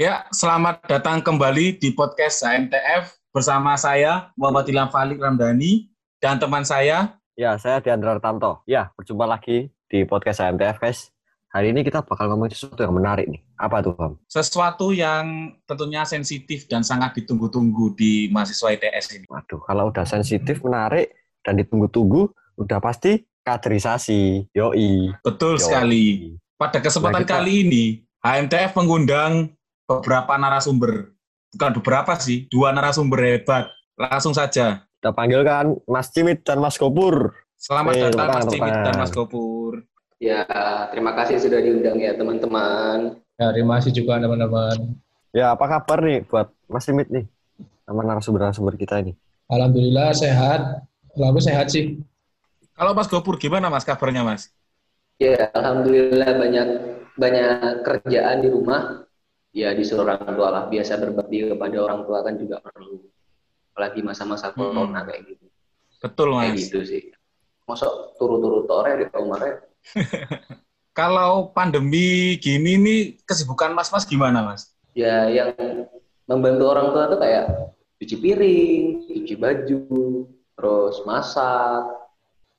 Ya, selamat datang kembali di podcast HMTF bersama saya Muhammad Ilham Falik Ramdhani dan teman saya. Ya, saya Diandra Tanto. Ya, berjumpa lagi di podcast HMTF, guys. Hari ini kita bakal ngomongin sesuatu yang menarik nih. Apa tuh, Bang? Sesuatu yang tentunya sensitif dan sangat ditunggu-tunggu di mahasiswa ITS ini. Waduh, kalau udah sensitif, menarik, dan ditunggu-tunggu, udah pasti kaderisasi. Yoi. Betul Yoi. sekali. Pada kesempatan Nah, kita- kali ini, HMTF mengundang beberapa narasumber. Bukan beberapa sih, dua narasumber hebat. Langsung saja. Kita panggilkan Mas Cimit dan Mas Kopur. Selamat Eh, datang Mas Cimit dan. Mas Gopur. Ya, terima kasih sudah diundang ya teman-teman. Ya, terima kasih juga teman-teman. Ya, apa kabar nih buat Mas Cimit nih? Sama narasumber-narasumber kita ini. Alhamdulillah sehat. Aku sehat sih. Kalau Mas Gopur gimana Mas kabarnya Mas? Ya, alhamdulillah banyak banyak kerjaan di rumah. Ya disuruh orang tua lah. Biasa berbakti kepada orang tua kan juga perlu. Apalagi masa-masa Hmm. corona kayak gitu. Betul Kayak Mas. gitu sih. Masuk turu-turu tore di rumah Kalau pandemi gini nih kesibukan Mas-Mas gimana Mas? Ya, yang membantu orang tua tuh kayak cuci piring, cuci baju, terus masak.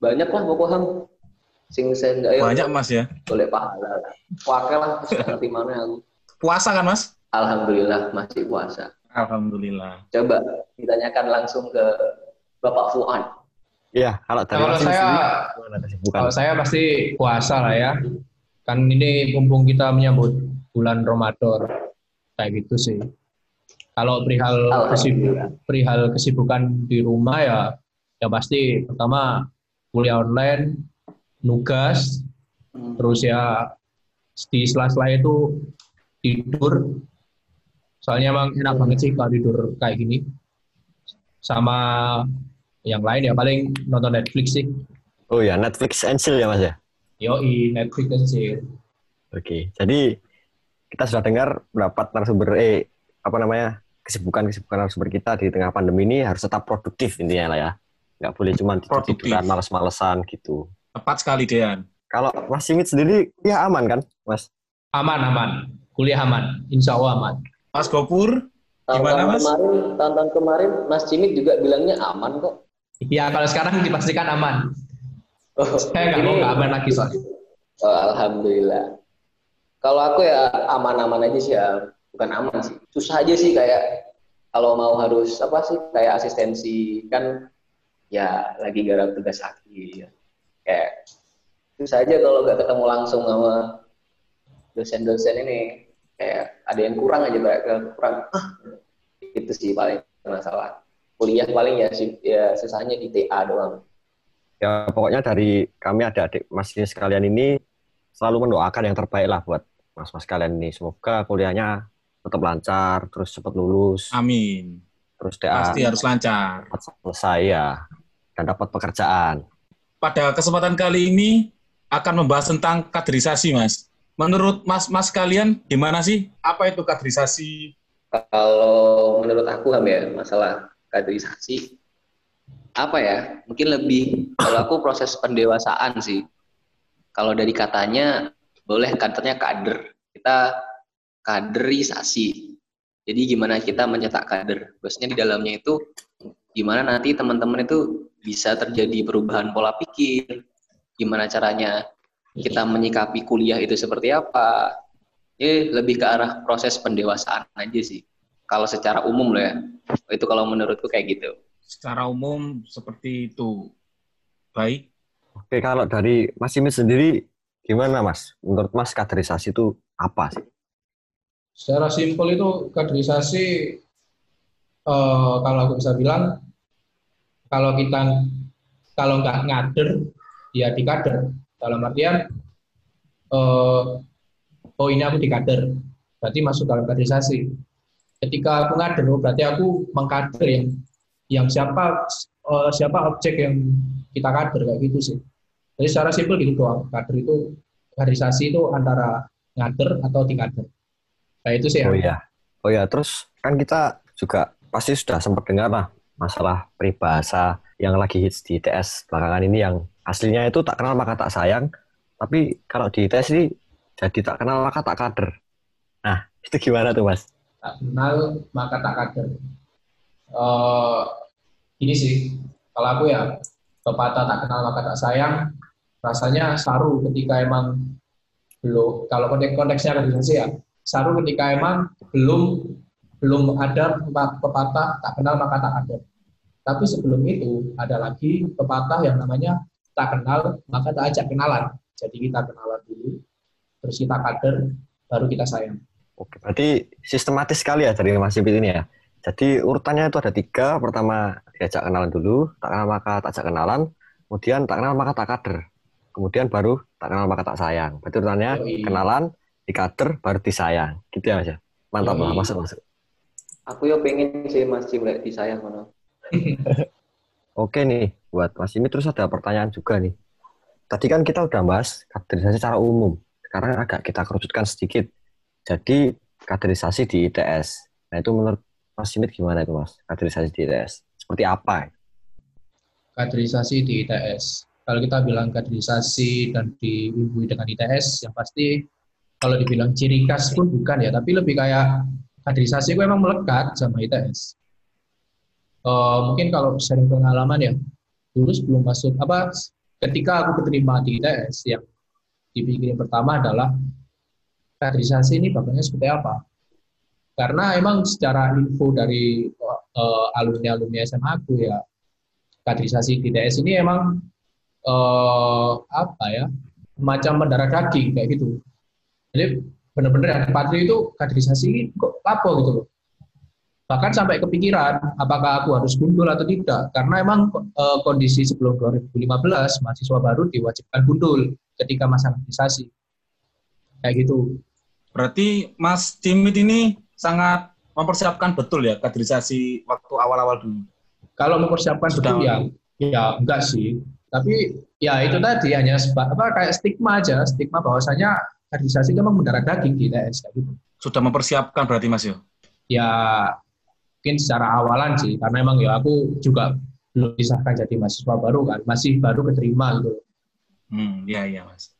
Banyak lah pokoknya. Sing sen ayo Banyak Mas ya. boleh pahala lah. Pakai lah, nanti mana aku. Puasa kan Mas? Alhamdulillah masih puasa. Alhamdulillah. Coba ditanyakan langsung ke Bapak Fuan. Iya, kalau dari Kalau saya sendiri, kesibukan? kalau saya pasti puasa lah ya. Kan ini mumpung kita menyambut bulan Ramadan. Kayak gitu sih. Kalau perihal kesib- Alhamdulillah. perihal kesibukan di rumah ya ya pasti pertama kuliah online, nugas, terus ya di sela-sela itu tidur. Soalnya emang enak banget sih kalau tidur kayak gini. Sama yang lain ya paling nonton Netflix sih. Oh ya, Netflix and chill ya Mas ya? Yoi, Netflix dan sih. Oke, jadi kita sudah dengar pendapat narasumber, eh, apa namanya, kesibukan-kesibukan narasumber kita di tengah pandemi ini harus tetap produktif intinya lah ya. Nggak boleh cuma tidur-tiduran, males-malesan gitu. Tepat sekali Dean. Kalau Mas Simit sendiri, ya aman kan, Mas? Aman, aman. Kuliah aman. Insya Allah aman. Mas Gopur, Gimana, Mas? kemarin, tahun-tahun kemarin Mas Cimit juga bilangnya aman kok. Ya kalau sekarang dipastikan aman. Oh, Saya nggak mau nggak aman lagi soalnya. Oh, Alhamdulillah. Kalau aku ya aman-aman aja sih ya, bukan aman sih. Susah aja sih kayak kalau mau harus apa sih kayak asistensi kan ya lagi garap tugas akhir. Kayak susah aja kalau nggak ketemu langsung sama dosen-dosen ini kayak ada yang kurang aja kayak kurang ah itu sih paling masalah kuliah paling ya sih ya susahnya di TA doang Ya pokoknya dari kami ada adik Mas ini sekalian ini selalu mendoakan yang terbaik lah buat Mas-Mas kalian ini. Semoga kuliahnya tetap lancar, terus cepat lulus, amin. terus DA Pasti harus lancar. selesai ya, dan dapat pekerjaan. Pada kesempatan kali ini akan membahas tentang kaderisasi Mas. Menurut Mas-Mas kalian gimana sih? Apa itu kaderisasi? Kalau menurut aku Ham ya masalah kaderisasi apa ya mungkin lebih kalau aku proses pendewasaan sih. Kalau dari katanya boleh katanya kader. Kita kaderisasi. Jadi gimana kita mencetak kader? Maksudnya di dalamnya itu gimana nanti teman-teman itu bisa terjadi perubahan pola pikir? Gimana caranya kita menyikapi kuliah itu seperti apa ini lebih ke arah proses pendewasaan aja sih kalau secara umum loh ya itu kalau menurutku kayak gitu Secara umum seperti itu. Baik. Oke, kalau dari Mas Simit sendiri, gimana Mas? Menurut Mas kaderisasi itu apa sih? Secara simpel itu kaderisasi eh, kalau aku bisa bilang kalau kita kalau nggak ngader ya dikader dalam artian eh, oh ini aku dikader berarti masuk dalam kaderisasi. Ketika aku ngader oh, berarti aku mengkader yang yang siapa eh, siapa objek yang kita kader kayak gitu sih. Jadi secara simpel gitu doang. Kader itu kaderisasi itu antara ngader atau dikader nah itu sih ya. Oh iya. Oh iya, terus kan kita juga pasti sudah sempat dengar lah masalah peribahasa yang lagi hits di ITS belakangan ini yang aslinya itu tak kenal maka tak sayang, tapi kalau di ITS ini jadi tak kenal maka tak kader. Nah, itu gimana tuh Mas? Tak kenal maka tak kader. Uh, ini sih, kalau aku ya, pepatah tak kenal maka tak sayang, rasanya saru ketika emang belum, kalau konteks konteksnya organisasi ya, saru ketika emang belum belum ada pepatah tak kenal maka tak kader. Tapi sebelum itu ada lagi pepatah yang namanya tak kenal maka tak ajak kenalan. Jadi kita kenalan dulu, terus kita kader, baru kita sayang. Oke, berarti sistematis sekali ya dari Mas Sipit ini ya. Jadi urutannya itu ada tiga. Pertama diajak kenalan dulu, tak kenal maka tak ajak kenalan. Kemudian tak kenal maka tak kader. Kemudian baru tak kenal maka tak sayang. Berarti urutannya Yoi. kenalan, dikader, baru disayang. Gitu ya Mas ya. Mantap lah, masuk masuk. Aku ya pengen sih Mas Jim disayang mana. Oke nih, buat Mas ini terus ada pertanyaan juga nih. Tadi kan kita udah bahas kaderisasi secara umum. Sekarang agak kita kerucutkan sedikit. Jadi kaderisasi di ITS. Nah itu menurut Mas Simit gimana itu Mas? Kaderisasi di ITS. Seperti apa? Kaderisasi di ITS. Kalau kita bilang kaderisasi dan diwimbui dengan ITS, yang pasti kalau dibilang ciri khas pun bukan ya, tapi lebih kayak kaderisasi itu memang melekat sama ITS. Uh, eh, mungkin kalau sharing pengalaman ya, dulu sebelum masuk apa ketika aku keterima di ITS yang dipikirin pertama adalah kaderisasi ini bapaknya seperti apa? Karena emang secara info dari uh, alumni alumni SMA aku ya kaderisasi di ITS ini emang uh, apa ya macam mendarah daging kayak gitu. Jadi benar-benar yang patri itu kaderisasi kok lapo gitu loh bahkan sampai kepikiran apakah aku harus gundul atau tidak. Karena emang e, kondisi sebelum 2015 mahasiswa baru diwajibkan gundul ketika masa organisasi kayak gitu. Berarti Mas Cimit ini sangat mempersiapkan betul ya kaderisasi waktu awal-awal dulu? Kalau mempersiapkan Sudah. betul ya ya enggak sih. Tapi ya itu tadi hanya apa kayak stigma aja stigma bahwasanya kaderisasi memang mendarah daging di ITS gitu. Sudah mempersiapkan berarti Mas yo ya mungkin secara awalan sih karena emang ya aku juga belum disahkan jadi mahasiswa baru kan masih baru keterima gitu. Hmm ya ya mas.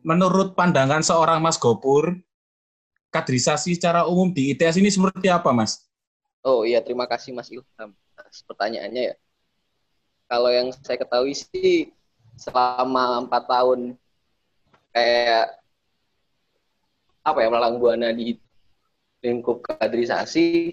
Menurut pandangan seorang mas Gopur kaderisasi secara umum di ITS ini seperti apa mas? Oh iya terima kasih mas Ilham atas pertanyaannya ya. Kalau yang saya ketahui sih selama empat tahun kayak apa ya melalang buana di lingkup kaderisasi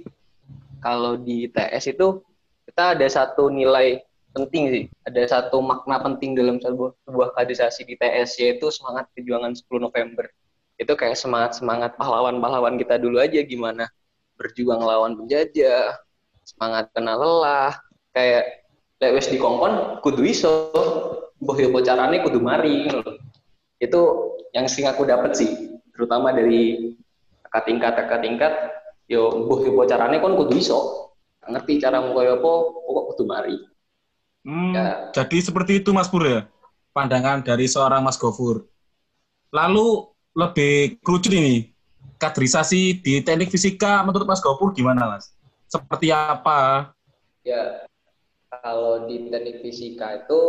kalau di TS itu kita ada satu nilai penting sih, ada satu makna penting dalam sebuah, sebuah kaderisasi di TS yaitu semangat perjuangan 10 November. Itu kayak semangat-semangat pahlawan-pahlawan kita dulu aja. Gimana berjuang lawan penjajah, semangat kena lelah, kayak lewes di kongkon kudu iso, boh yo carane kudu mari Itu yang sering aku dapat sih, terutama dari kakak tingkat kakak tingkat yo mbuh yo carane kon kudu iso. Ngerti cara ngoyo apa kok kudu mari. Hmm, ya. jadi seperti itu Mas Pur ya? Pandangan dari seorang Mas Gofur. Lalu lebih kerucut ini kaderisasi di teknik fisika menurut Mas Gofur gimana Mas? Seperti apa? Ya kalau di teknik fisika itu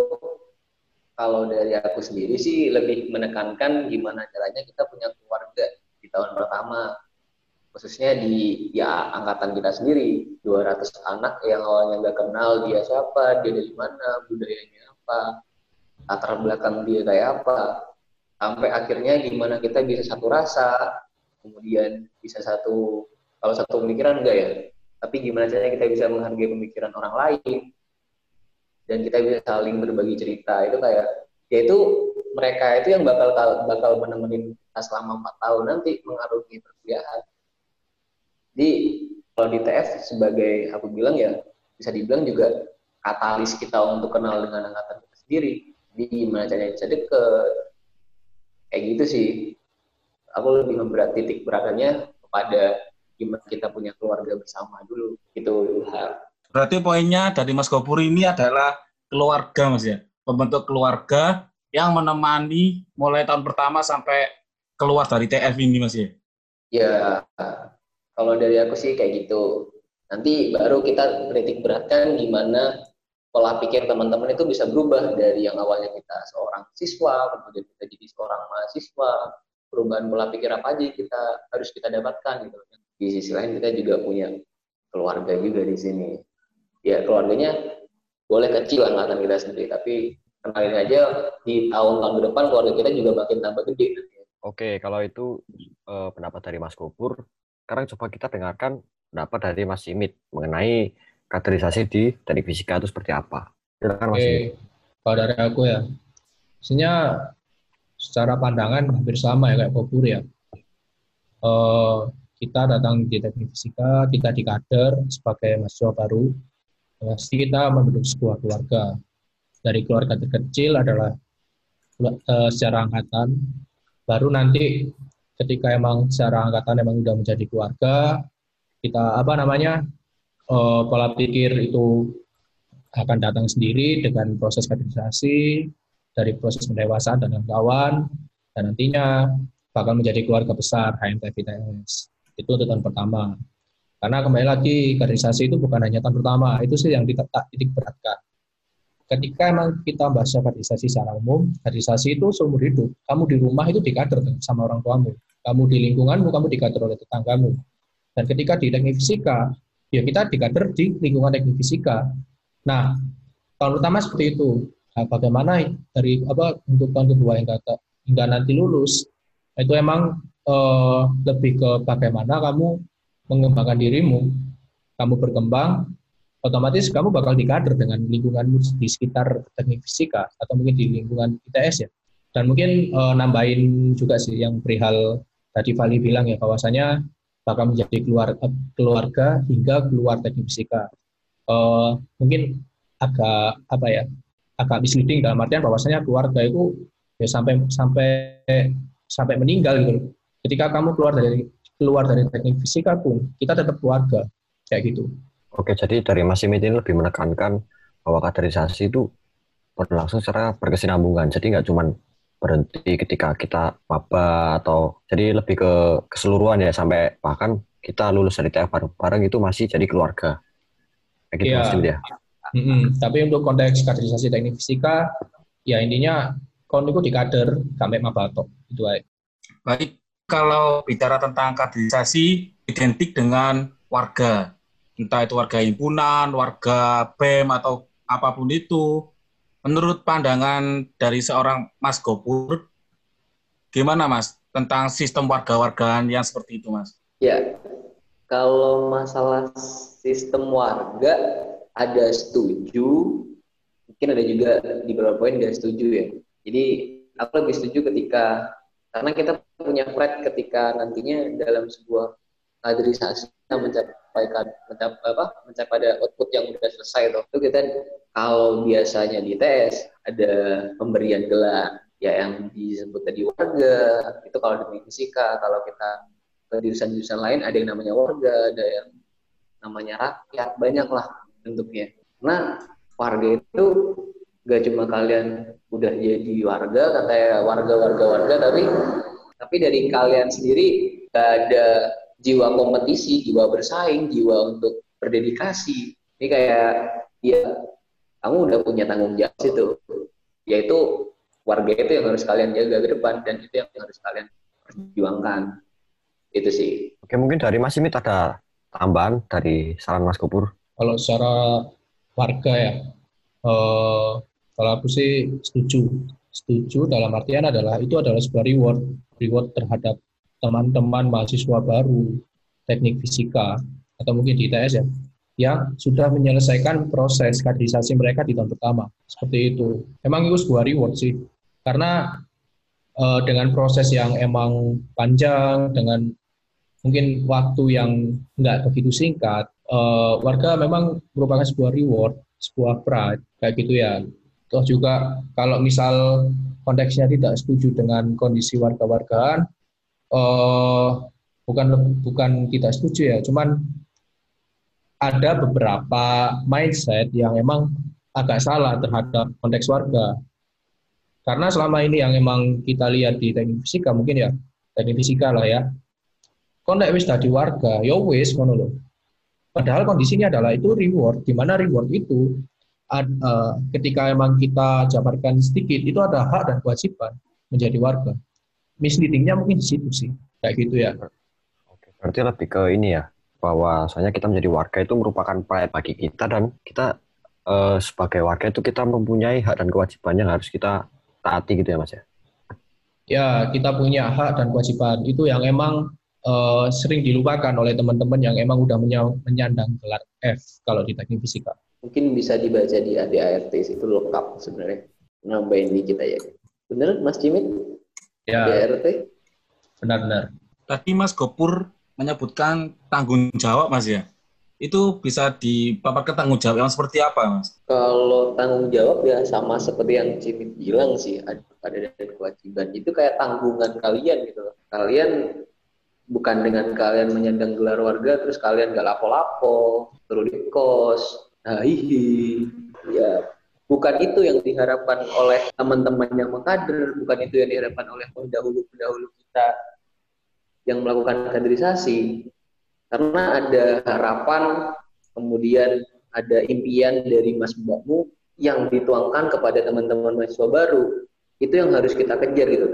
kalau dari aku sendiri sih lebih menekankan gimana caranya kita punya keluarga di tahun pertama khususnya di ya angkatan kita sendiri. 200 anak yang awalnya nggak kenal dia siapa dia dari mana budayanya apa latar belakang dia kayak apa. Sampai akhirnya gimana kita bisa satu rasa kemudian bisa satu kalau satu pemikiran enggak ya tapi gimana caranya kita bisa menghargai pemikiran orang lain. Dan kita bisa saling berbagi cerita itu kayak yaitu mereka itu yang bakal bakal menemenin kita selama empat tahun nanti mengarungi perkuliahan jadi kalau di TF sebagai aku bilang ya bisa dibilang juga katalis kita untuk kenal dengan angkatan kita sendiri. Jadi gimana caranya bisa deket. Kayak gitu sih. Aku lebih memberat titik berakannya kepada gimana kita punya keluarga bersama dulu. Itu Berarti poinnya dari Mas Gopur ini adalah keluarga Mas ya. Membentuk keluarga yang menemani mulai tahun pertama sampai keluar dari TF ini Mas ya. Ya, kalau dari aku sih kayak gitu. Nanti baru kita kritik beratkan gimana pola pikir teman-teman itu bisa berubah dari yang awalnya kita seorang siswa, kemudian kita jadi seorang mahasiswa, perubahan pola pikir apa aja kita harus kita dapatkan gitu di sisi lain kita juga punya keluarga juga di sini ya keluarganya boleh kecil angkatan kita sendiri tapi kenalin aja di tahun-tahun ke depan keluarga kita juga makin tambah gede Oke, kalau itu eh, pendapat dari Mas Gopur. Sekarang coba kita dengarkan pendapat dari Mas Simit mengenai kaderisasi di teknik fisika itu seperti apa. Silakan Mas Simit. Oke, kalau dari aku ya, sebenarnya secara pandangan hampir sama ya kayak Kopur ya. Eh, kita datang di teknik fisika, kita di kader sebagai mahasiswa baru, pasti kita membentuk sebuah keluarga. Dari keluarga terkecil adalah eh, secara angkatan, baru nanti ketika emang secara angkatan emang udah menjadi keluarga, kita apa namanya eh, pola pikir itu akan datang sendiri dengan proses kaderisasi dari proses pendewasaan dan kawan dan nantinya bakal menjadi keluarga besar HMTVTS. Itu untuk tahun pertama. Karena kembali lagi kaderisasi itu bukan hanya tahun pertama, itu sih yang titik beratkan. Ketika emang kita bahas kaderisasi secara umum, kaderisasi itu seumur hidup. Kamu di rumah itu dikader sama orang tuamu. Kamu di lingkunganmu, kamu dikader oleh tetanggamu. Dan ketika di teknik fisika, ya kita dikader di lingkungan teknik fisika. Nah, tahun pertama seperti itu. Nah, bagaimana dari apa untuk tahun kedua kata hingga nanti lulus itu emang eh, lebih ke bagaimana kamu mengembangkan dirimu, kamu berkembang, otomatis kamu bakal dikader dengan lingkungan di sekitar teknik fisika atau mungkin di lingkungan ITS ya. Dan mungkin eh, nambahin juga sih yang perihal tadi Vali bilang ya bahwasanya bakal menjadi keluar, keluarga hingga keluar teknik fisika. Eh, mungkin agak apa ya agak misleading dalam artian bahwasanya keluarga itu ya sampai sampai sampai meninggal gitu. Ketika kamu keluar dari keluar dari teknik fisika pun kita tetap keluarga kayak gitu. Oke, jadi dari Mas Simit ini lebih menekankan bahwa kaderisasi itu berlangsung secara berkesinambungan. Jadi nggak cuma berhenti ketika kita apa atau jadi lebih ke keseluruhan ya sampai bahkan kita lulus dari TF bareng-bareng itu masih jadi keluarga. Kayak gitu ya. Mas Simit ya. Mm -hmm. Tapi untuk konteks kaderisasi teknik fisika, ya intinya kon itu di kader sampai mabatok itu aja. Baik, kalau bicara tentang kaderisasi identik dengan warga, entah itu warga himpunan, warga BEM atau apa pun itu. Menurut pandangan dari seorang Mas Gopur, gimana Mas tentang sistem warga-wargaan yang seperti itu Mas? Ya, kalau masalah sistem warga ada setuju, mungkin ada juga di beberapa poin nggak setuju ya. Jadi aku lebih setuju ketika karena kita punya pride ketika nantinya dalam sebuah kaderisasi mencapai mencapai apa mencapai pada output yang sudah selesai tuh. Itu kita kalau biasanya di tes ada pemberian gelar ya yang disebut tadi warga itu kalau di fisika kalau kita ke jurusan-jurusan lain ada yang namanya warga ada yang namanya rakyat banyak lah bentuknya nah warga itu gak cuma kalian udah jadi warga katanya warga warga warga tapi tapi dari kalian sendiri gak ada jiwa kompetisi jiwa bersaing jiwa untuk berdedikasi. Ini kayak ya kamu udah punya tanggung jawab situ. Yaitu warga itu yang harus kalian jaga ke depan dan itu yang harus kalian perjuangkan. Itu sih. Oke mungkin dari Mas Simit ada tambahan dari saran Mas Kupur kalau secara warga ya eh, kalau aku sih setuju. Setuju dalam artian adalah itu adalah sebuah reward, reward terhadap teman-teman mahasiswa baru teknik fisika atau mungkin di ITS ya, yang sudah menyelesaikan proses kaderisasi mereka di tahun pertama. Seperti itu. Emang itu sebuah reward sih. Karena uh, dengan proses yang emang panjang, dengan mungkin waktu yang nggak begitu singkat, uh, warga memang merupakan sebuah reward, sebuah pride, kayak gitu ya. Toh juga kalau misal konteksnya tidak setuju dengan kondisi warga-wargaan, eh, bukan bukan tidak setuju ya, cuman ada beberapa mindset yang emang agak salah terhadap konteks warga. Karena selama ini yang emang kita lihat di teknik fisika mungkin ya teknik fisika lah ya. Konteks wis tadi warga, ya wis ngono Padahal kondisinya adalah itu reward, di mana reward itu ketika emang kita jabarkan sedikit itu ada hak dan kewajiban menjadi warga. Misleadingnya mungkin di situ sih kayak gitu ya Oke, berarti lebih ke ini ya, bahwa soalnya kita menjadi warga itu merupakan pride bagi kita dan kita eh, sebagai warga itu kita mempunyai hak dan kewajiban yang harus kita taati gitu ya mas ya. ya kita punya hak dan kewajiban itu yang emang eh, sering dilupakan oleh teman-teman yang emang udah menya- menyandang gelar F kalau di teknik fisika Mungkin bisa dibaca di ADART itu lengkap sebenarnya. Nambahin dikit aja. Bener Mas Cimit? Ya ADART? benar-benar Tadi Mas Gopur menyebutkan tanggung jawab Mas ya. Itu bisa dipaparkan tanggung jawab yang seperti apa Mas? Kalau tanggung jawab ya sama seperti yang Cimit bilang sih, ada ada kewajiban. Itu kayak tanggungan kalian gitu loh. Kalian bukan dengan kalian menyandang gelar warga terus kalian gak lapo-lapo, terus di kos, nah, hihi. Ya, bukan itu yang diharapkan oleh teman-teman yang mengkader, bukan itu yang diharapkan oleh pendahulu-pendahulu kita yang melakukan kaderisasi. Karena ada harapan, kemudian ada impian dari Mas Mbakmu yang dituangkan kepada teman-teman mahasiswa baru. Itu yang harus kita kejar gitu.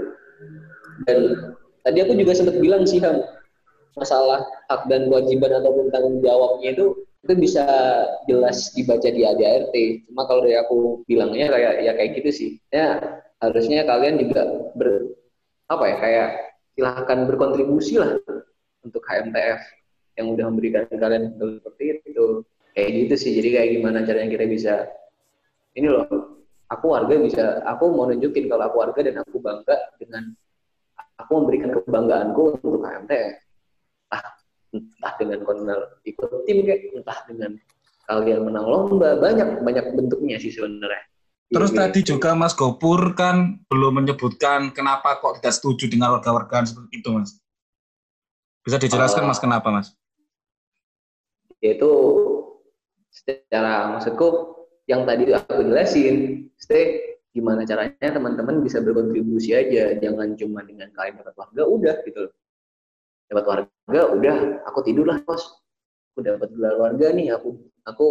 Dan tadi aku juga sempat bilang sih masalah hak dan kewajiban ataupun tanggung jawabnya itu itu bisa jelas dibaca di ADART. Cuma kalau dari aku bilangnya kayak ya kayak gitu sih. Ya harusnya kalian juga ber apa ya kayak silahkan berkontribusi lah untuk HMTF yang udah memberikan kalian seperti itu kayak gitu sih jadi kayak gimana caranya kita bisa ini loh aku warga bisa aku mau nunjukin kalau aku warga dan aku bangga dengan aku memberikan kebanggaanku untuk HMTF entah entah dengan konal ikut tim kayak entah dengan kalian menang lomba banyak banyak bentuknya sih sebenarnya Terus Iya, tadi juga Mas Gopur kan belum menyebutkan kenapa kok tidak setuju dengan warga-wargaan seperti itu Mas. Bisa dijelaskan Oh. Mas kenapa Mas? yaitu secara maksudku yang tadi aku jelasin, stay gimana caranya teman-teman bisa berkontribusi aja, jangan cuma dengan kalian dapat warga udah gitu loh. Dapat warga udah, aku tidur lah bos. Aku dapat gelar warga nih, aku aku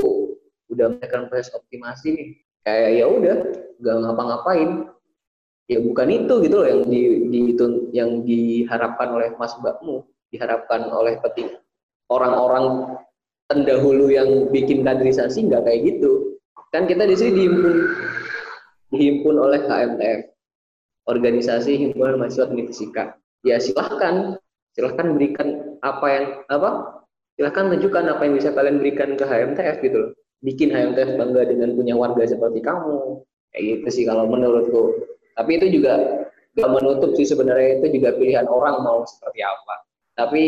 udah melakukan proses optimasi nih. Kayak ya udah, nggak ngapa-ngapain. Ya bukan itu gitu loh yang di, di- yang diharapkan oleh Mas Mbakmu, diharapkan oleh peti orang-orang pendahulu yang bikin kaderisasi nggak kayak gitu. Kan kita di sini dihimpun dihimpun oleh KMTF, organisasi himpunan mahasiswa teknik fisika. Ya silahkan, silahkan berikan apa yang apa, silahkan tunjukkan apa yang bisa kalian berikan ke HMTF gitu loh. Bikin HMTF bangga dengan punya warga seperti kamu. Kayak gitu sih kalau menurutku. Tapi itu juga nggak menutup sih sebenarnya itu juga pilihan orang mau seperti apa. Tapi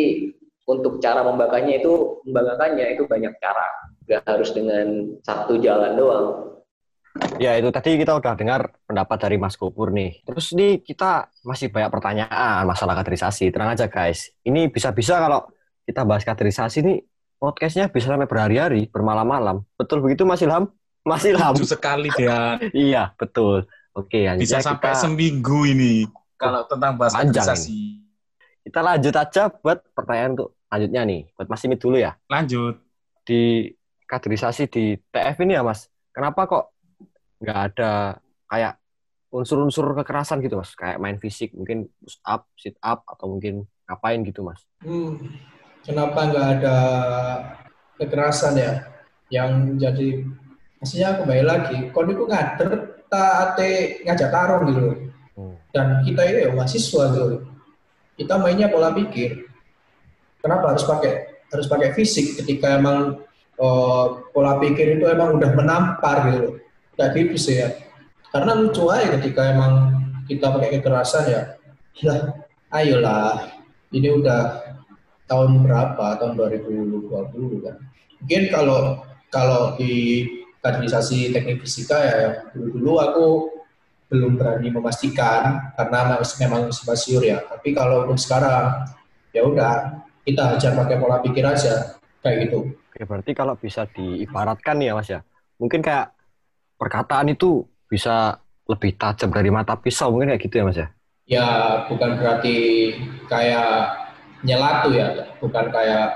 untuk cara membanggakannya itu membanggakannya itu banyak cara nggak harus dengan satu jalan doang Ya itu tadi kita udah dengar pendapat dari Mas Gopur nih. Terus nih kita masih banyak pertanyaan masalah kaderisasi. Tenang aja guys. Ini bisa-bisa kalau kita bahas kaderisasi nih podcastnya bisa sampai berhari-hari, bermalam-malam. Betul begitu Mas Ilham? Mas Ilham? Setuju sekali dia. iya betul. Oke, Bisa sampai kita, seminggu ini kalau tentang bahas Panjang kaderisasi. kita lanjut aja buat pertanyaan untuk lanjutnya nih. Buat Mas Imit dulu ya. Lanjut. Di kaderisasi di TF ini ya Mas. Kenapa kok nggak ada kayak unsur-unsur kekerasan gitu Mas? Kayak main fisik, mungkin push up, sit up, atau mungkin ngapain gitu Mas? Hmm, kenapa nggak ada kekerasan ya? Yang jadi maksudnya kembali lagi, kalau itu ngader ate ngajak tarung gitu loh. Hmm. Dan kita ini ya mahasiswa gitu loh. Kita mainnya pola pikir. Kenapa harus pakai harus pakai fisik ketika emang eh, pola pikir itu emang udah menampar gitu loh. Kayak gitu sih ya. Karena lucu aja ketika emang kita pakai kekerasan ya. Ya, ayolah. Ini udah tahun berapa? Tahun 2020 kan. Mungkin kalau kalau di kaderisasi teknik fisika ya yang dulu-dulu aku belum berani memastikan karena memang masih masyur ya. Tapi kalau untuk sekarang ya udah kita ajar pakai pola pikir aja kayak gitu. Oke, berarti kalau bisa diibaratkan ya Mas ya, mungkin kayak perkataan itu bisa lebih tajam dari mata pisau, mungkin kayak gitu ya Mas ya? Ya bukan berarti kayak nyelatu ya, bukan kayak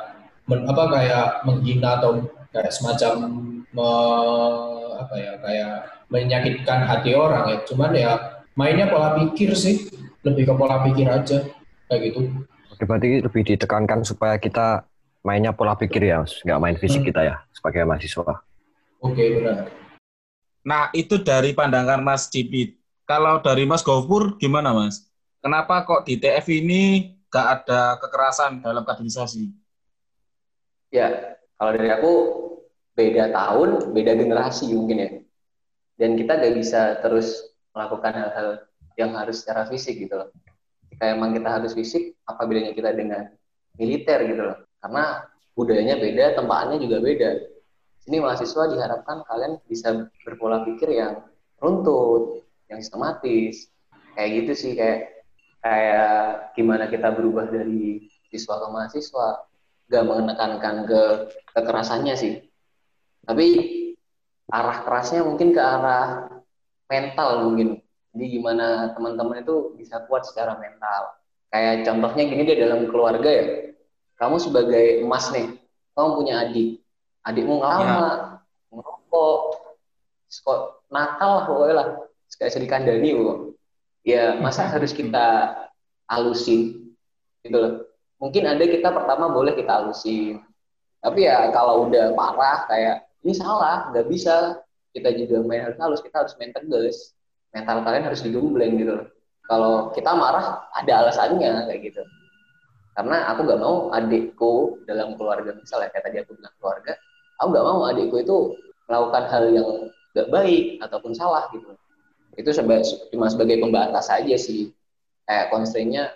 men- apa kayak menghina atau kayak semacam me- apa ya kayak menyakitkan hati orang ya. Cuman ya mainnya pola pikir sih lebih ke pola pikir aja kayak gitu Oke, berarti lebih ditekankan supaya kita mainnya pola pikir ya, Mas. nggak main fisik Hmm. kita ya, sebagai mahasiswa. oke benar Nah, itu dari pandangan Mas Cipit. Kalau dari Mas Gofur, gimana Mas? Kenapa kok di TF ini gak ada kekerasan dalam kaderisasi? Ya, kalau dari aku beda tahun, beda generasi mungkin ya. Dan kita gak bisa terus melakukan hal-hal yang harus secara fisik gitu loh. Jika emang kita harus fisik, apa bedanya kita dengan militer gitu loh. Karena budayanya beda, tempaannya juga beda. Sini mahasiswa diharapkan kalian bisa berpola pikir yang runtut, yang sistematis. Kayak gitu sih, kayak kayak gimana kita berubah dari siswa ke mahasiswa gak menekankan ke kekerasannya sih. Tapi arah kerasnya mungkin ke arah mental mungkin. Jadi gimana teman-teman itu bisa kuat secara mental. Kayak contohnya gini deh dalam keluarga ya. Kamu sebagai emas nih, kamu punya adik. Adikmu ngelama, ngerokok, kok nakal lah pokoknya lah. Kayak sedih kandani kok. Ya masa harus kita alusin? Gitu loh. Mungkin ada kita pertama boleh kita halusin tapi ya kalau udah parah kayak ini salah nggak bisa. Kita juga main harus halus kita harus main tegas. Mental kalian harus digembleng gitu loh. Kalau kita marah ada alasannya kayak gitu. Karena aku nggak mau adikku dalam keluarga misalnya kayak tadi aku bilang keluarga aku nggak mau adikku itu melakukan hal yang nggak baik ataupun salah gitu itu seba- cuma sebagai pembatas aja sih kayak constraint-nya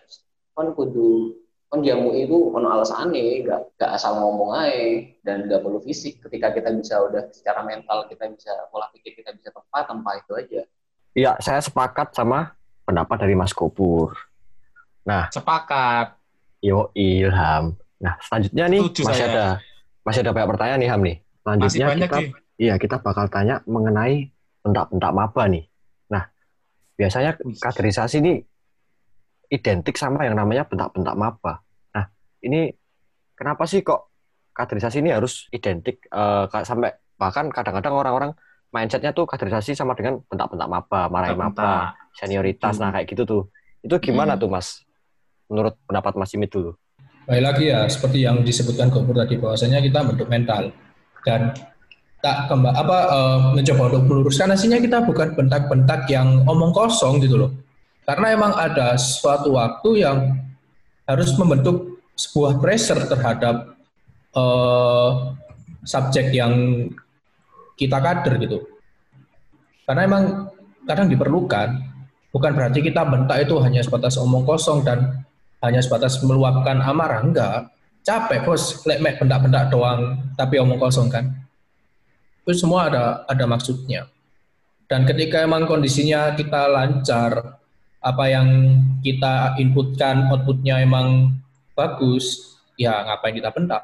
kan kudu kan jamu itu ono alasannya gak, gak asal ngomong aja dan gak perlu fisik ketika kita bisa udah secara mental kita bisa pola pikir kita bisa tempat tempat itu aja Iya, saya sepakat sama pendapat dari Mas Kopur. Sepakat. Yo Ilham. Nah, selanjutnya nih Setuju masih saya. ada masih ada banyak pertanyaan nih Ham nih. Masih Selanjutnya banyak kita sih. iya kita bakal tanya mengenai pentak-pentak maba nih. Nah, biasanya kaderisasi ini identik sama yang namanya bentak-bentak maba. Nah, ini kenapa sih kok kaderisasi ini harus identik eh, ka- sampai bahkan kadang-kadang orang-orang mindsetnya tuh kaderisasi sama dengan bentak-bentak maba, marahin maba, senioritas, Setuju. nah kayak gitu tuh. Itu gimana Hmm. tuh Mas? Menurut pendapat Mas Imit dulu. Baik lagi ya, seperti yang disebutkan Gopur tadi bahwasanya kita bentuk mental dan tak kembali apa eh, mencoba untuk meluruskan aslinya kita bukan bentak-bentak yang omong kosong gitu loh. Karena emang ada suatu waktu yang harus membentuk sebuah pressure terhadap eh, subjek yang kita kader gitu. Karena emang kadang diperlukan, bukan berarti kita bentak itu hanya sebatas omong kosong dan hanya sebatas meluapkan amarah enggak. Capek bos. Lek mek bentak-bentak doang tapi omong kosong kan. Itu semua ada ada maksudnya. Dan ketika emang kondisinya kita lancar apa yang kita inputkan outputnya emang bagus ya ngapain kita bentak?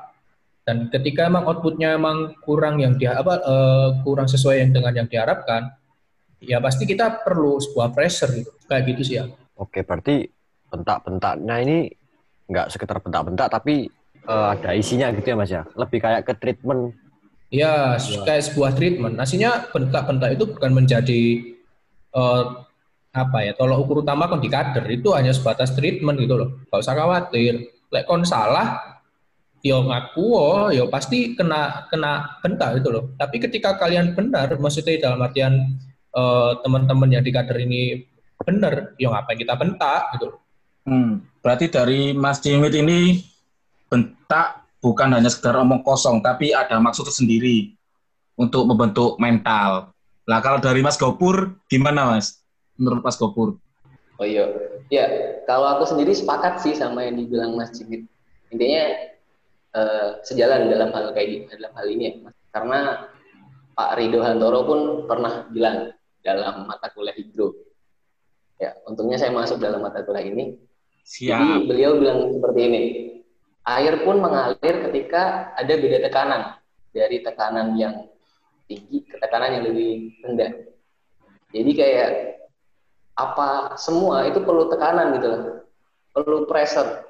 Dan ketika emang outputnya emang kurang yang dia apa eh, kurang sesuai dengan yang diharapkan ya pasti kita perlu sebuah pressure gitu. Kayak gitu sih ya. Oke, berarti bentak-bentaknya ini nggak sekedar bentak-bentak, tapi eh, ada isinya gitu ya Mas ya? Lebih kayak ke treatment. Ya, kayak sebuah treatment. Aslinya bentak-bentak itu bukan menjadi eh, apa ya, tolok ukur utama kon di kader itu hanya sebatas treatment gitu loh. Gak usah khawatir. Lek kon salah, yo ngaku, oh, yo pasti kena kena bentak gitu loh. Tapi ketika kalian benar, maksudnya dalam artian eh, teman-teman yang di kader ini benar, yo ngapain kita bentak gitu loh. Hmm, berarti dari Mas Cimit ini bentak bukan hanya sekedar omong kosong, tapi ada maksud tersendiri untuk membentuk mental. Lah kalau dari Mas Gopur, gimana Mas? Menurut Mas Gopur? oh iya ya kalau aku sendiri sepakat sih sama yang dibilang Mas Cimit intinya eh, sejalan dalam hal kayak dalam hal ini ya Mas. karena Pak Rido Hantoro pun pernah bilang dalam mata kuliah hidro ya untungnya saya masuk dalam mata kuliah ini Jadi Siap. beliau bilang seperti ini, air pun mengalir ketika ada beda tekanan dari tekanan yang tinggi ke tekanan yang lebih rendah. Jadi kayak apa semua itu perlu tekanan gitu loh, perlu pressure.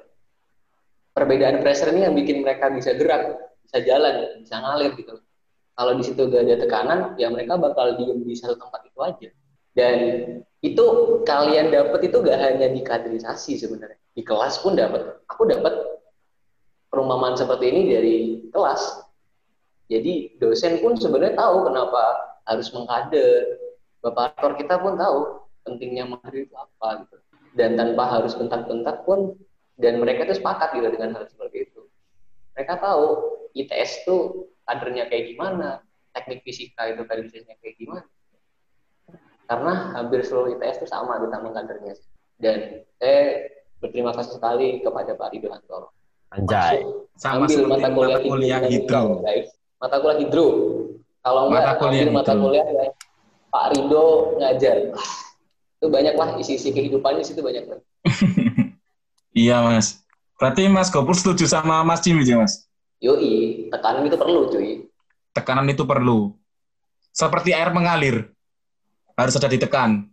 Perbedaan pressure ini yang bikin mereka bisa gerak, bisa jalan, bisa ngalir gitu loh. Kalau di situ gak ada tekanan, ya mereka bakal diem di satu tempat itu aja. Dan itu kalian dapat itu gak hanya di kaderisasi sebenarnya. Di kelas pun dapat aku dapat perumpamaan seperti ini dari kelas. Jadi dosen pun sebenarnya tahu kenapa harus mengkader. Bapak aktor kita pun tahu pentingnya mengkader itu apa gitu. Dan tanpa harus bentak-bentak pun dan mereka itu sepakat gitu dengan hal seperti itu. Mereka tahu ITS itu kadernya kayak gimana teknik fisika itu kaderisasinya kayak gimana karena hampir seluruh ITS itu sama ditambah kadernya dan saya berterima kasih sekali kepada Pak Rido Antoro Anjay. Sama ambil mata kuliah, mata kuliah hidro, guys. Mata kuliah hidro. Kalau enggak mata kuliah ambil mata kuliah ya, Pak Rido ngajar. Itu banyak lah isi-isi kehidupannya situ banyak lah. iya mas. Berarti Mas Gopur setuju sama Mas Jimmy ya Mas? Yoi, tekanan itu perlu cuy. Tekanan itu perlu. Seperti air mengalir harus ada ditekan.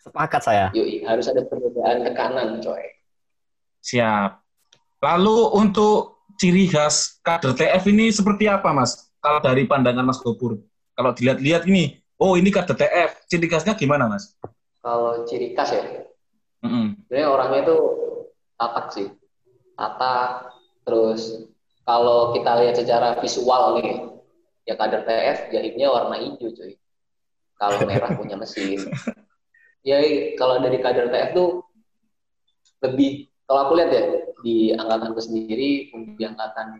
Sepakat saya. Yui, harus ada perbedaan tekanan, coy. Siap. Lalu untuk ciri khas kader TF ini seperti apa, Mas? Kalau dari pandangan Mas Gopur. Kalau dilihat-lihat ini, oh ini kader TF, ciri khasnya gimana, Mas? Kalau ciri khas ya? Mm -hmm. Sebenarnya orangnya itu tatak sih. Tatak, terus kalau kita lihat secara visual nih, ya kader TF jahitnya warna hijau, cuy kalau merah punya mesin. Ya kalau dari kader TF tuh lebih kalau aku lihat ya di angkatanku sendiri, di angkatan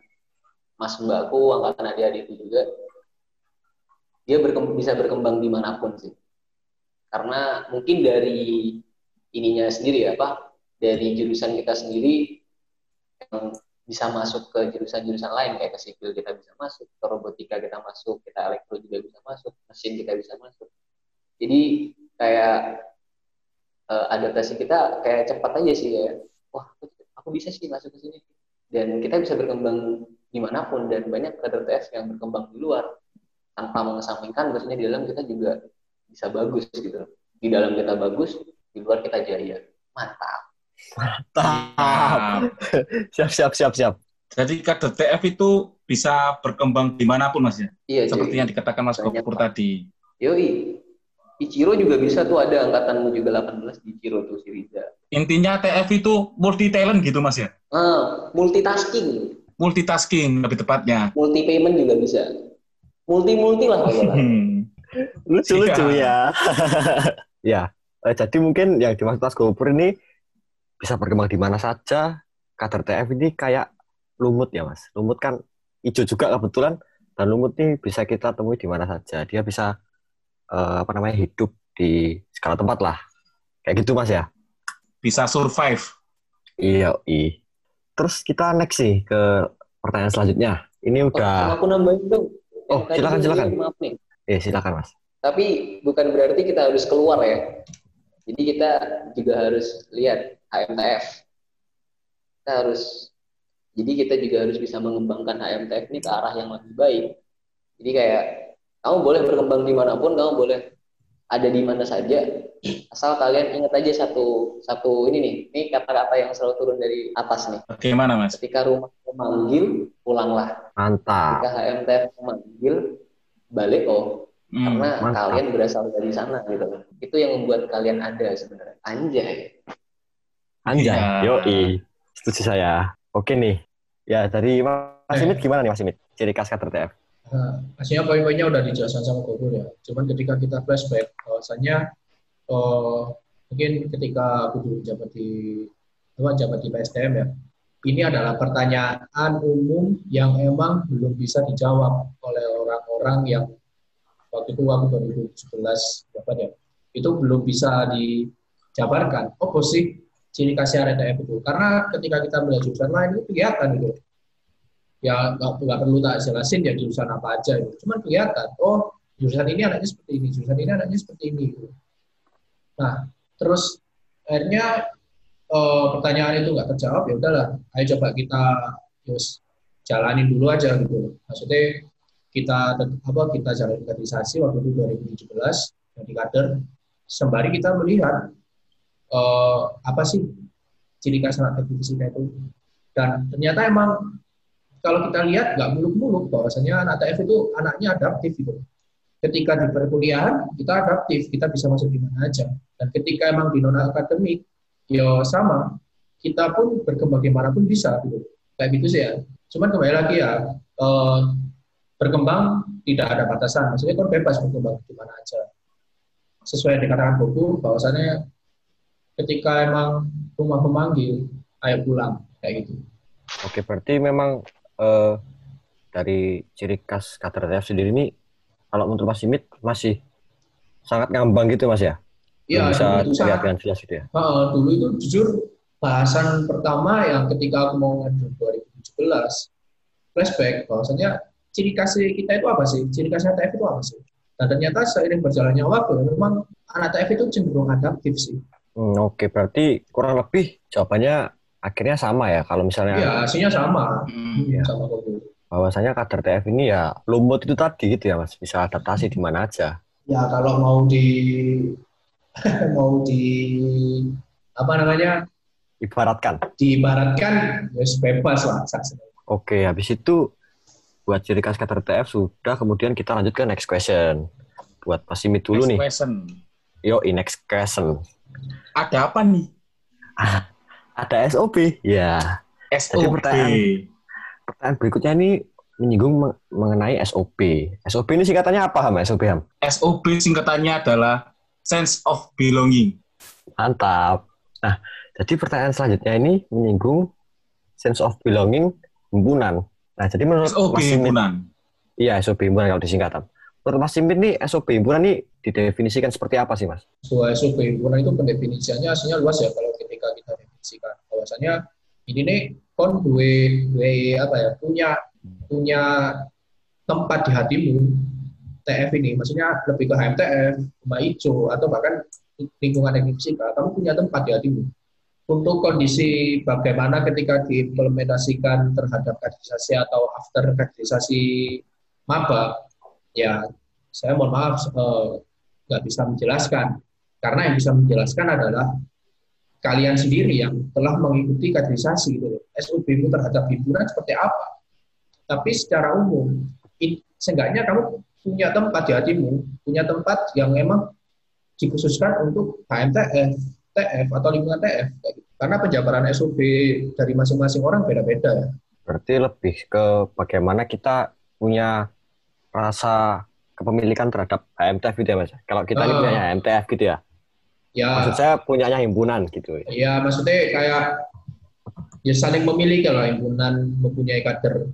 Mas Mbakku, angkatan adik-adik itu juga dia berkembang, bisa berkembang di mana pun sih. Karena mungkin dari ininya sendiri ya, apa dari jurusan kita sendiri bisa masuk ke jurusan-jurusan lain kayak ke sipil kita bisa masuk, ke robotika kita masuk, kita elektro juga bisa masuk, mesin kita bisa masuk. Jadi kayak uh, adaptasi kita kayak cepat aja sih ya. Wah, aku bisa sih masuk ke sini. Dan kita bisa berkembang di mana pun dan banyak kader TS yang berkembang di luar tanpa mengesampingkan maksudnya di dalam kita juga bisa bagus gitu. Di dalam kita bagus, di luar kita jaya. Mantap. Mantap. siap, siap, siap, siap. Jadi kader TF itu bisa berkembang di mana pun mas ya? Iya, Seperti jadi. yang dikatakan Mas Gopur tadi. Yoi. Ichiro juga bisa tuh ada angkatan juga 18 di Ichiro tuh si Riza. Intinya TF itu multi talent gitu mas ya? Ah, multitasking. Multitasking lebih tepatnya. Multi payment juga bisa. Multi multi lah lucu lucu ya. ya. Eh, jadi mungkin yang dimaksud Mas Gopur ini bisa berkembang di mana saja. Kader TF ini kayak lumut ya mas. Lumut kan hijau juga kebetulan dan lumut ini bisa kita temui di mana saja. Dia bisa uh, apa namanya hidup di segala tempat lah. Kayak gitu mas ya. Bisa survive. Iya, iya. Terus kita next sih ke pertanyaan selanjutnya. Ini udah. Oh, aku nambahin dong. Oh, silakan silakan. Maaf nih. Eh, silakan mas. Tapi bukan berarti kita harus keluar ya. Jadi kita juga harus lihat HMTF. Kita harus jadi kita juga harus bisa mengembangkan HMTF ini ke arah yang lebih baik. Jadi kayak kamu boleh berkembang di mana pun, kamu boleh ada di mana saja, asal kalian ingat aja satu satu ini nih, ini kata-kata yang selalu turun dari atas nih. Bagaimana mas? Ketika rumah memanggil, pulanglah. Mantap. Ketika HMTF memanggil, balik oh. Hmm, karena mantap. kalian berasal dari sana gitu. Itu yang membuat kalian ada sebenarnya. Anjay. Anjay, ya. yoi. Setuju saya. Oke nih. Ya, dari Mas eh. Imit gimana nih Mas Imit? Ciri khas kader TF. Nah, pastinya poin-poinnya udah dijelaskan sama Gobur ya. Cuman ketika kita flashback, bahwasanya uh, mungkin ketika aku dulu jabat di apa, jabat di PSDM ya, ini adalah pertanyaan umum yang emang belum bisa dijawab oleh orang-orang yang waktu itu aku 2017 jabat ya, itu belum bisa dijabarkan. Oh, sih ciri khasnya RTF itu. Karena ketika kita melihat jurusan lain itu kelihatan gitu. Ya nggak, perlu tak jelasin ya jurusan apa aja itu. Cuman kelihatan, oh jurusan ini anaknya seperti ini, jurusan ini anaknya seperti ini. Gitu. Nah, terus akhirnya eh, pertanyaan itu nggak terjawab ya udahlah, ayo coba kita terus jalanin dulu aja gitu. Maksudnya kita apa kita jalan kaderisasi waktu itu 2017 di kader sembari kita melihat uh, apa sih ciri khas anak TF itu dan ternyata emang kalau kita lihat nggak muluk-muluk bahwasanya anak TF itu anaknya adaptif gitu ketika di perkuliahan kita adaptif, kita bisa masuk di mana aja. Dan ketika emang di non akademik, ya sama, kita pun berkembang pun bisa gitu. Kayak gitu sih ya. Cuman kembali lagi ya, eh, berkembang tidak ada batasan. Maksudnya kan bebas berkembang di mana aja. Sesuai yang dikatakan buku, bahwasannya ketika emang rumah memanggil, ayo pulang, kayak gitu. Oke, berarti memang eh, dari ciri khas KTRTF sendiri ini kalau menurut Mas Simit masih sangat ngambang gitu Mas ya? Iya, bisa dengan jelas gitu ya? Uh, dulu itu jujur bahasan pertama yang ketika aku mau ngadu 2017 flashback bahwasanya ciri khas kita itu apa sih? Ciri khas TF itu apa sih? Dan ternyata seiring berjalannya waktu memang anak TF itu cenderung adaptif sih. Hmm, Oke, okay. berarti kurang lebih jawabannya akhirnya sama ya kalau misalnya Iya, hasilnya sama. Hmm, ya. Sama kok bahwasanya kader TF ini ya lumut itu tadi gitu ya mas bisa adaptasi di mana aja ya kalau mau di mau di apa namanya ibaratkan diibaratkan ya bebas lah oke habis itu buat ciri khas kader TF sudah kemudian kita lanjut ke next question buat Mas Simit dulu next nih question. yo next question ada apa nih ada SOP ya SOP Jadi pertanyaan pertanyaan berikutnya ini menyinggung mengenai SOP. SOP ini singkatannya apa, Ham? SOP, Ham? SOP singkatannya adalah sense of belonging. Mantap. Nah, jadi pertanyaan selanjutnya ini menyinggung sense of belonging himpunan. Nah, jadi menurut SOP Mas himpunan. Iya, SOP himpunan kalau disingkatan. Menurut Mas Simpit nih, SOP himpunan ini didefinisikan seperti apa sih, Mas? So, SOP himpunan itu pendefinisiannya aslinya luas ya kalau ketika kita definisikan. Bahwasanya ini nih kon apa ya punya punya tempat di hatimu TF ini maksudnya lebih ke HMTF, Mbak Ijo atau bahkan lingkungan teknik fisika kamu punya tempat di hatimu untuk kondisi bagaimana ketika diimplementasikan terhadap kaderisasi atau after kaderisasi maba ya saya mohon maaf eh, nggak bisa menjelaskan karena yang bisa menjelaskan adalah kalian sendiri yang telah mengikuti kaderisasi gitu loh. SUB-mu terhadap hiburan seperti apa. Tapi secara umum, seenggaknya kamu punya tempat di hatimu, punya tempat yang memang dikhususkan untuk HMTF, TF atau lingkungan TF. Karena penjabaran SUB dari masing-masing orang beda-beda ya. Berarti lebih ke bagaimana kita punya rasa kepemilikan terhadap HMTF gitu ya Mas. Kalau kita uh, ini punya HMTF gitu ya. Ya. Maksud saya punyanya himpunan gitu. Ya, maksudnya kayak ya saling memiliki lah himpunan mempunyai kader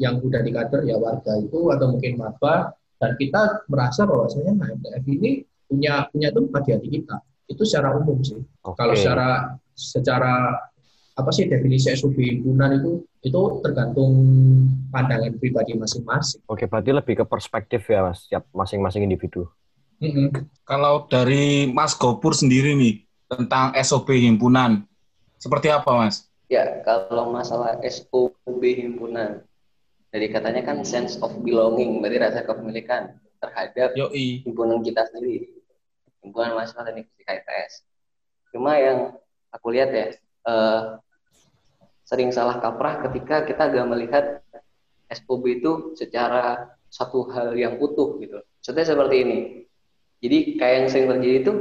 yang udah di kader ya warga itu atau mungkin maba dan kita merasa bahwasanya HMTF ini punya punya tempat di hati kita. Itu secara umum sih. Okay. Kalau secara secara apa sih definisi SUB himpunan itu itu tergantung pandangan pribadi masing-masing. Oke, berarti lebih ke perspektif ya Mas, setiap masing-masing individu. Mm-hmm. Kalau dari Mas Gopur sendiri nih tentang SOP himpunan, seperti apa Mas? Ya, kalau masalah SOP himpunan, jadi katanya kan sense of belonging, berarti rasa kepemilikan terhadap Yoi. himpunan kita sendiri, himpunan mahasiswa teknik fisika IPS. Cuma yang aku lihat ya, uh, sering salah kaprah ketika kita agak melihat SOP itu secara satu hal yang utuh gitu. Contohnya seperti ini, jadi kayak yang sering terjadi itu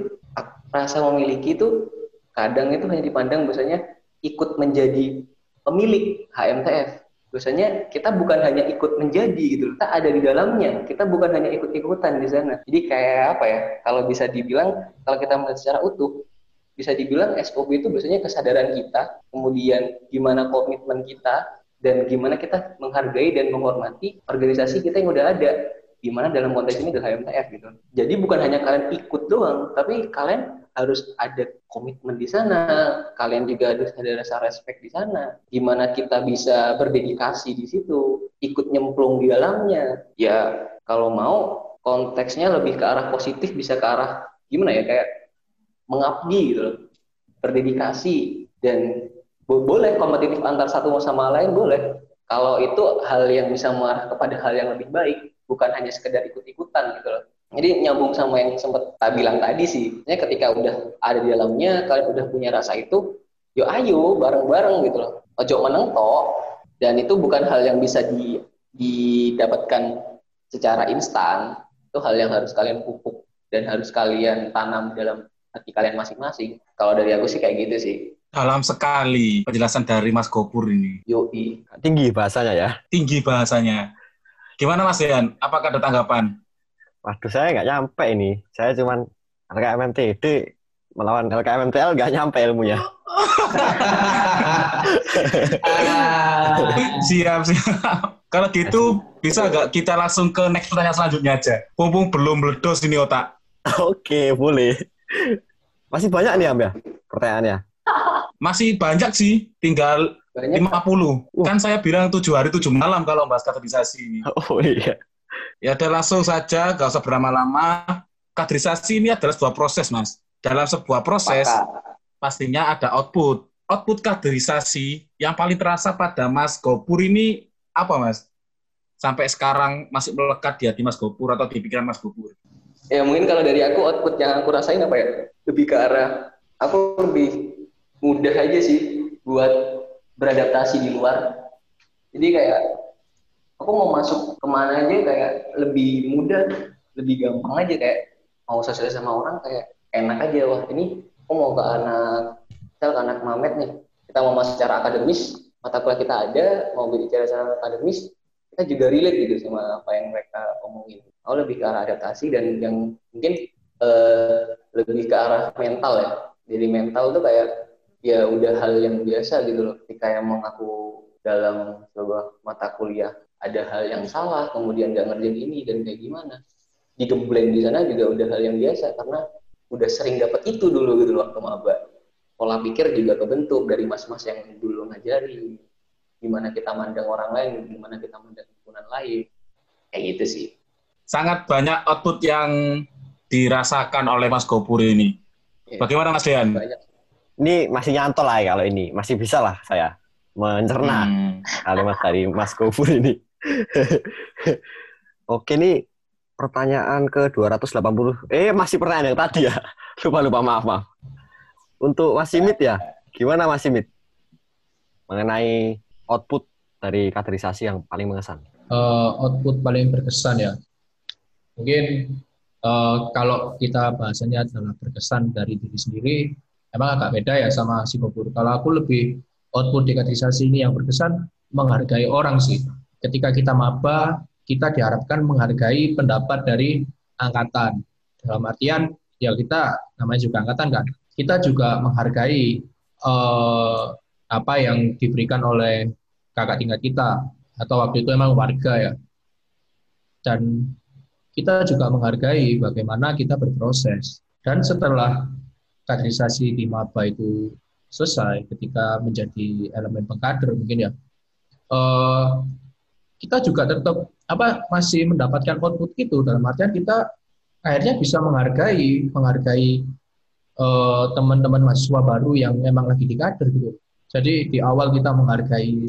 rasa memiliki itu kadang itu hanya dipandang biasanya ikut menjadi pemilik HMTF. Biasanya kita bukan hanya ikut menjadi gitu, kita ada di dalamnya. Kita bukan hanya ikut-ikutan di sana. Jadi kayak apa ya? Kalau bisa dibilang, kalau kita melihat secara utuh, bisa dibilang SOP itu biasanya kesadaran kita, kemudian gimana komitmen kita, dan gimana kita menghargai dan menghormati organisasi kita yang udah ada gimana dalam konteks ini adalah HMTF gitu. Jadi bukan hanya kalian ikut doang, tapi kalian harus ada komitmen di sana. Kalian juga harus ada rasa respect di sana. Gimana kita bisa berdedikasi di situ, ikut nyemplung di dalamnya. Ya kalau mau konteksnya lebih ke arah positif, bisa ke arah gimana ya kayak mengabdi gitu. Berdedikasi dan boleh kompetitif antar satu sama lain boleh. Kalau itu hal yang bisa mengarah kepada hal yang lebih baik bukan hanya sekedar ikut-ikutan gitu loh. Jadi nyambung sama yang sempat tak bilang tadi sih, ya ketika udah ada di dalamnya, kalian udah punya rasa itu, yo ayo bareng-bareng gitu loh. Ojo meneng. Dan itu bukan hal yang bisa di, didapatkan secara instan. Itu hal yang harus kalian pupuk dan harus kalian tanam dalam hati kalian masing-masing. Kalau dari aku sih kayak gitu sih. Dalam sekali penjelasan dari Mas Gopur ini. Yoi. Tinggi bahasanya ya. tinggi bahasanya. Gimana Mas Dean apakah ada tanggapan? Waduh, saya nggak nyampe ini. Saya cuman LKMMTD melawan LKMMTL nggak nyampe ilmunya. siap siap. Kalau gitu bisa nggak kita langsung ke next pertanyaan selanjutnya aja? Mumpung belum meledos ini otak. Oke, boleh. Masih banyak nih, Am ya, pertanyaannya. masih banyak sih tinggal banyak. 50 kan saya bilang tujuh hari tujuh malam kalau bahas kaderisasi ini Oh iya. ya udah langsung saja gak usah berlama-lama. Kaderisasi ini adalah sebuah proses mas. Dalam sebuah proses Sepakat. pastinya ada output. Output kaderisasi yang paling terasa pada Mas Gopur ini apa mas? Sampai sekarang masih melekat di hati Mas Gopur atau di pikiran Mas Gopur ya mungkin kalau dari aku output yang aku rasain apa ya? Lebih ke arah aku lebih mudah aja sih buat beradaptasi di luar. Jadi kayak aku mau masuk ke mana aja kayak lebih mudah lebih gampang aja. Kayak mau sosialisasi sama orang kayak enak aja. Wah ini aku mau ke anak misal ke anak mamet nih. Kita mau masuk secara akademis mata kuliah kita ada mau bicara secara akademis kita juga relate gitu sama apa yang mereka omongin aku lebih ke arah adaptasi dan yang mungkin eh, lebih ke arah mental ya. Jadi mental tuh kayak ya udah hal yang biasa gitu loh. Ketika yang mengaku dalam sebuah mata kuliah ada hal yang salah kemudian nggak ngerjain ini dan kayak gimana digembleng di sana juga udah hal yang biasa karena udah sering dapat itu dulu gitu loh waktu maba. Pola pikir juga kebentuk dari mas-mas yang dulu ngajari gimana kita mandang orang lain gimana kita mandang lingkungan lain. Kayak gitu sih sangat banyak output yang dirasakan oleh Mas Gopur ini Iya. bagaimana Mas Dean banyak Ini masih nyantol lah ya kalau ini. Masih bisa lah saya mencerna Hmm. kalimat dari Mas Gofur ini. Oke nih pertanyaan ke 280. Eh masih pertanyaan yang tadi ya. Lupa lupa maaf maaf. Untuk Mas Simit ya. Gimana Mas Simit? Mengenai output dari kaderisasi yang paling mengesan. Eh, output paling berkesan ya. Mungkin eh, kalau kita bahasanya adalah berkesan dari diri sendiri, emang agak beda ya sama si Bobur. Kalau aku lebih output di kaderisasi ini yang berkesan menghargai orang sih. Ketika kita maba, kita diharapkan menghargai pendapat dari angkatan. Dalam artian, ya kita namanya juga angkatan kan. Kita juga menghargai eh, apa yang diberikan oleh kakak tingkat kita atau waktu itu emang warga ya. Dan kita juga menghargai bagaimana kita berproses. Dan setelah kaderisasi di maba itu selesai, ketika menjadi elemen pengkader mungkin ya, eh, kita juga tetap apa masih mendapatkan output itu dalam artian kita akhirnya bisa menghargai menghargai eh, teman-teman mahasiswa baru yang memang lagi di kader gitu. Jadi di awal kita menghargai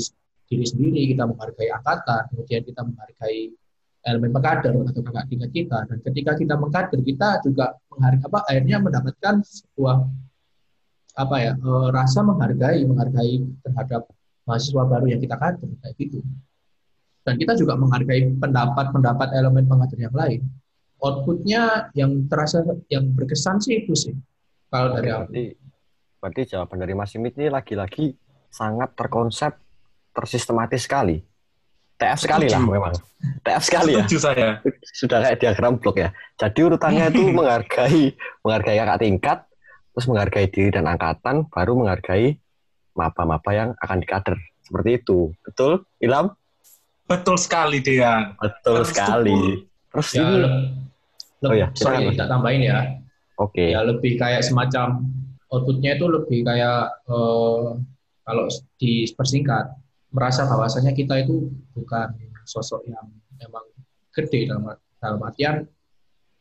diri sendiri, kita menghargai angkatan, kemudian kita menghargai elemen pengkader atau kakak tingkat kita, dan ketika kita mengkader kita juga menghargai apa akhirnya mendapatkan sebuah apa ya eh, rasa menghargai menghargai terhadap mahasiswa baru yang kita kader kayak gitu. Dan kita juga menghargai pendapat-pendapat elemen pengajar yang lain. Outputnya yang terasa yang berkesan sih itu sih. Kalau dari aku. Berarti, berarti jawaban dari Mas Simit ini lagi-lagi sangat terkonsep, tersistematis sekali. TF sekali lah memang. TF sekali ya. saya sudah kayak diagram blok ya. Jadi urutannya itu menghargai menghargai kakak tingkat, terus menghargai diri dan angkatan, baru menghargai maba-maba yang akan dikader. Seperti itu. Betul, Ilham? betul sekali Dean Betul Terus sekali. Terus Ya, ini, le- le- Oh ya, sorry, tak tambahin ya. oke. Ya lebih kayak semacam outputnya itu lebih kayak eh, kalau dipersingkat merasa bahwasanya kita itu bukan sosok yang memang gede dalam dalam artian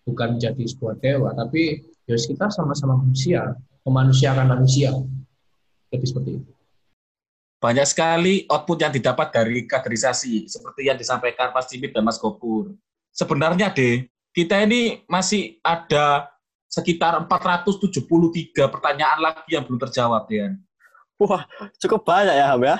bukan menjadi sebuah dewa, tapi ya kita sama-sama manusia, memanusiakan manusia. Lebih seperti itu. banyak sekali output yang didapat dari kaderisasi seperti yang disampaikan Mas Cimit dan Mas Gopur. Sebenarnya deh, kita ini masih ada sekitar 473 pertanyaan lagi yang belum terjawab, Dean. Wah, cukup banyak ya, Ham ya.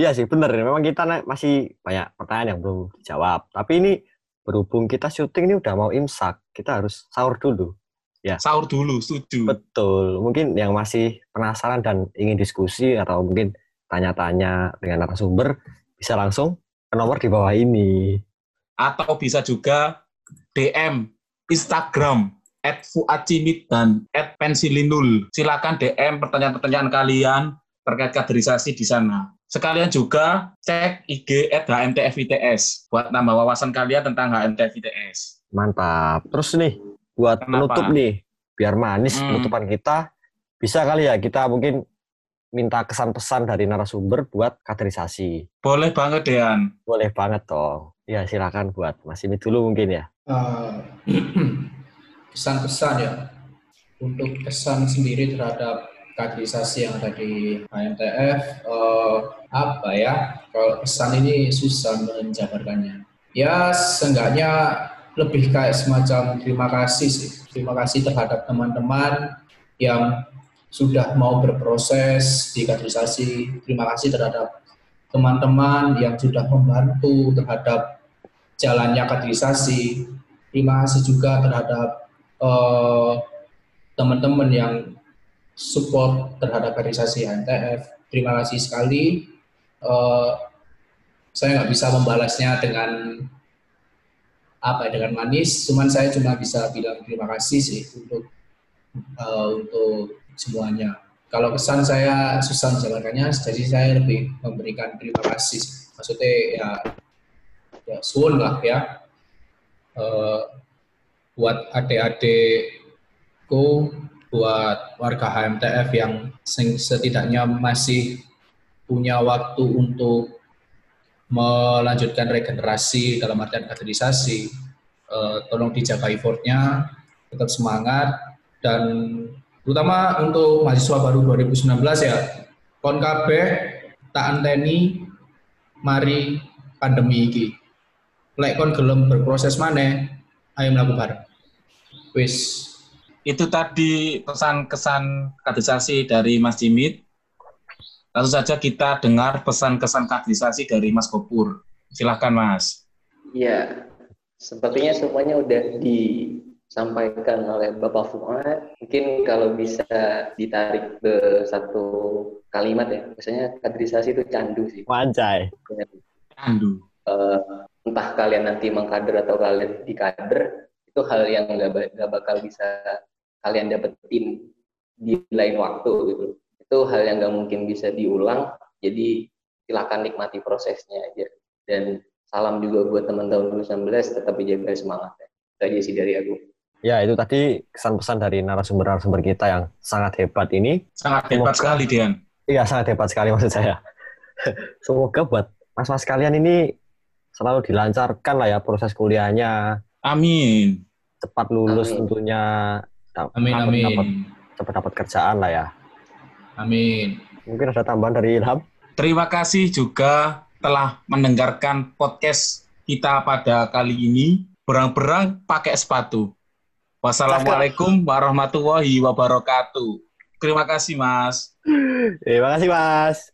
Iya sih, bener. Memang kita masih banyak pertanyaan yang belum dijawab. Tapi ini berhubung kita syuting ini udah mau imsak, kita harus sahur dulu. Ya. Sahur dulu, setuju. Betul. Mungkin yang masih penasaran dan ingin diskusi atau mungkin tanya-tanya dengan narasumber bisa langsung ke nomor di bawah ini. Atau bisa juga DM Instagram at Fuacimit dan at Pensilinul. Silakan DM pertanyaan-pertanyaan kalian terkait kaderisasi di sana. Sekalian juga cek IG at HMTFITS buat nambah wawasan kalian tentang HMTFITS. Mantap. Terus nih, buat Kenapa? penutup nih, biar manis hmm. penutupan kita, bisa kali ya kita mungkin minta kesan pesan dari narasumber buat kaderisasi. Boleh banget, Dean. Boleh banget toh. Ya, silakan buat Mas Imi dulu mungkin ya. Uh, pesan-pesan ya. Untuk pesan sendiri terhadap kaderisasi yang ada di HMTF, uh, eh, apa ya, kalau pesan ini susah menjabarkannya. Ya, seenggaknya lebih kayak semacam terima kasih sih. Terima kasih terhadap teman-teman yang sudah mau berproses di kaderisasi. Terima kasih terhadap teman-teman yang sudah membantu terhadap jalannya kaderisasi. Terima kasih juga terhadap uh, teman-teman yang support terhadap kaderisasi HMTF. Terima kasih sekali. Uh, saya nggak bisa membalasnya dengan apa ya, dengan manis cuman saya cuma bisa bilang terima kasih sih untuk uh, untuk semuanya kalau kesan saya susah menjalankannya jadi saya lebih memberikan terima kasih maksudnya ya ya suun lah ya uh, buat adik-adikku buat warga HMTF yang setidaknya masih punya waktu untuk melanjutkan regenerasi dalam artian kaderisasi. Uh, tolong dijaga effortnya, tetap semangat, dan terutama untuk mahasiswa baru 2019 ya, kon kabeh tak anteni mari pandemi ini. Lek kon gelem berproses mana, ayo melakukan. Wis. Itu tadi pesan-kesan kaderisasi dari Mas Jimit. Langsung saja kita dengar pesan-kesan kaderisasi dari Mas Kopur. Silahkan Mas. Iya, sepertinya semuanya udah disampaikan oleh Bapak Fuad. Mungkin kalau bisa ditarik ke satu kalimat ya, misalnya kaderisasi itu candu sih. Wancai. Candu. Uh, entah kalian nanti mengkader atau kalian dikader, itu hal yang nggak bakal bisa kalian dapetin di lain waktu gitu itu hal yang nggak mungkin bisa diulang jadi silakan nikmati prosesnya aja dan salam juga buat teman-teman 2019 tetap dijaga semangat ya. itu aja sih dari aku ya itu tadi kesan pesan dari narasumber-narasumber kita yang sangat hebat ini sangat hebat Semoga, sekali Dian iya sangat hebat sekali maksud saya Semoga buat mas-mas kalian ini selalu dilancarkan lah ya proses kuliahnya. Amin. Cepat lulus amin. tentunya. Amin, amin. Dapat, cepat dapat kerjaan lah ya. Amin. Mungkin ada tambahan dari Ilham? Terima kasih juga telah mendengarkan podcast kita pada kali ini. Berang-berang pakai sepatu. Wassalamualaikum warahmatullahi wabarakatuh. Terima kasih, Mas. Terima kasih, Mas.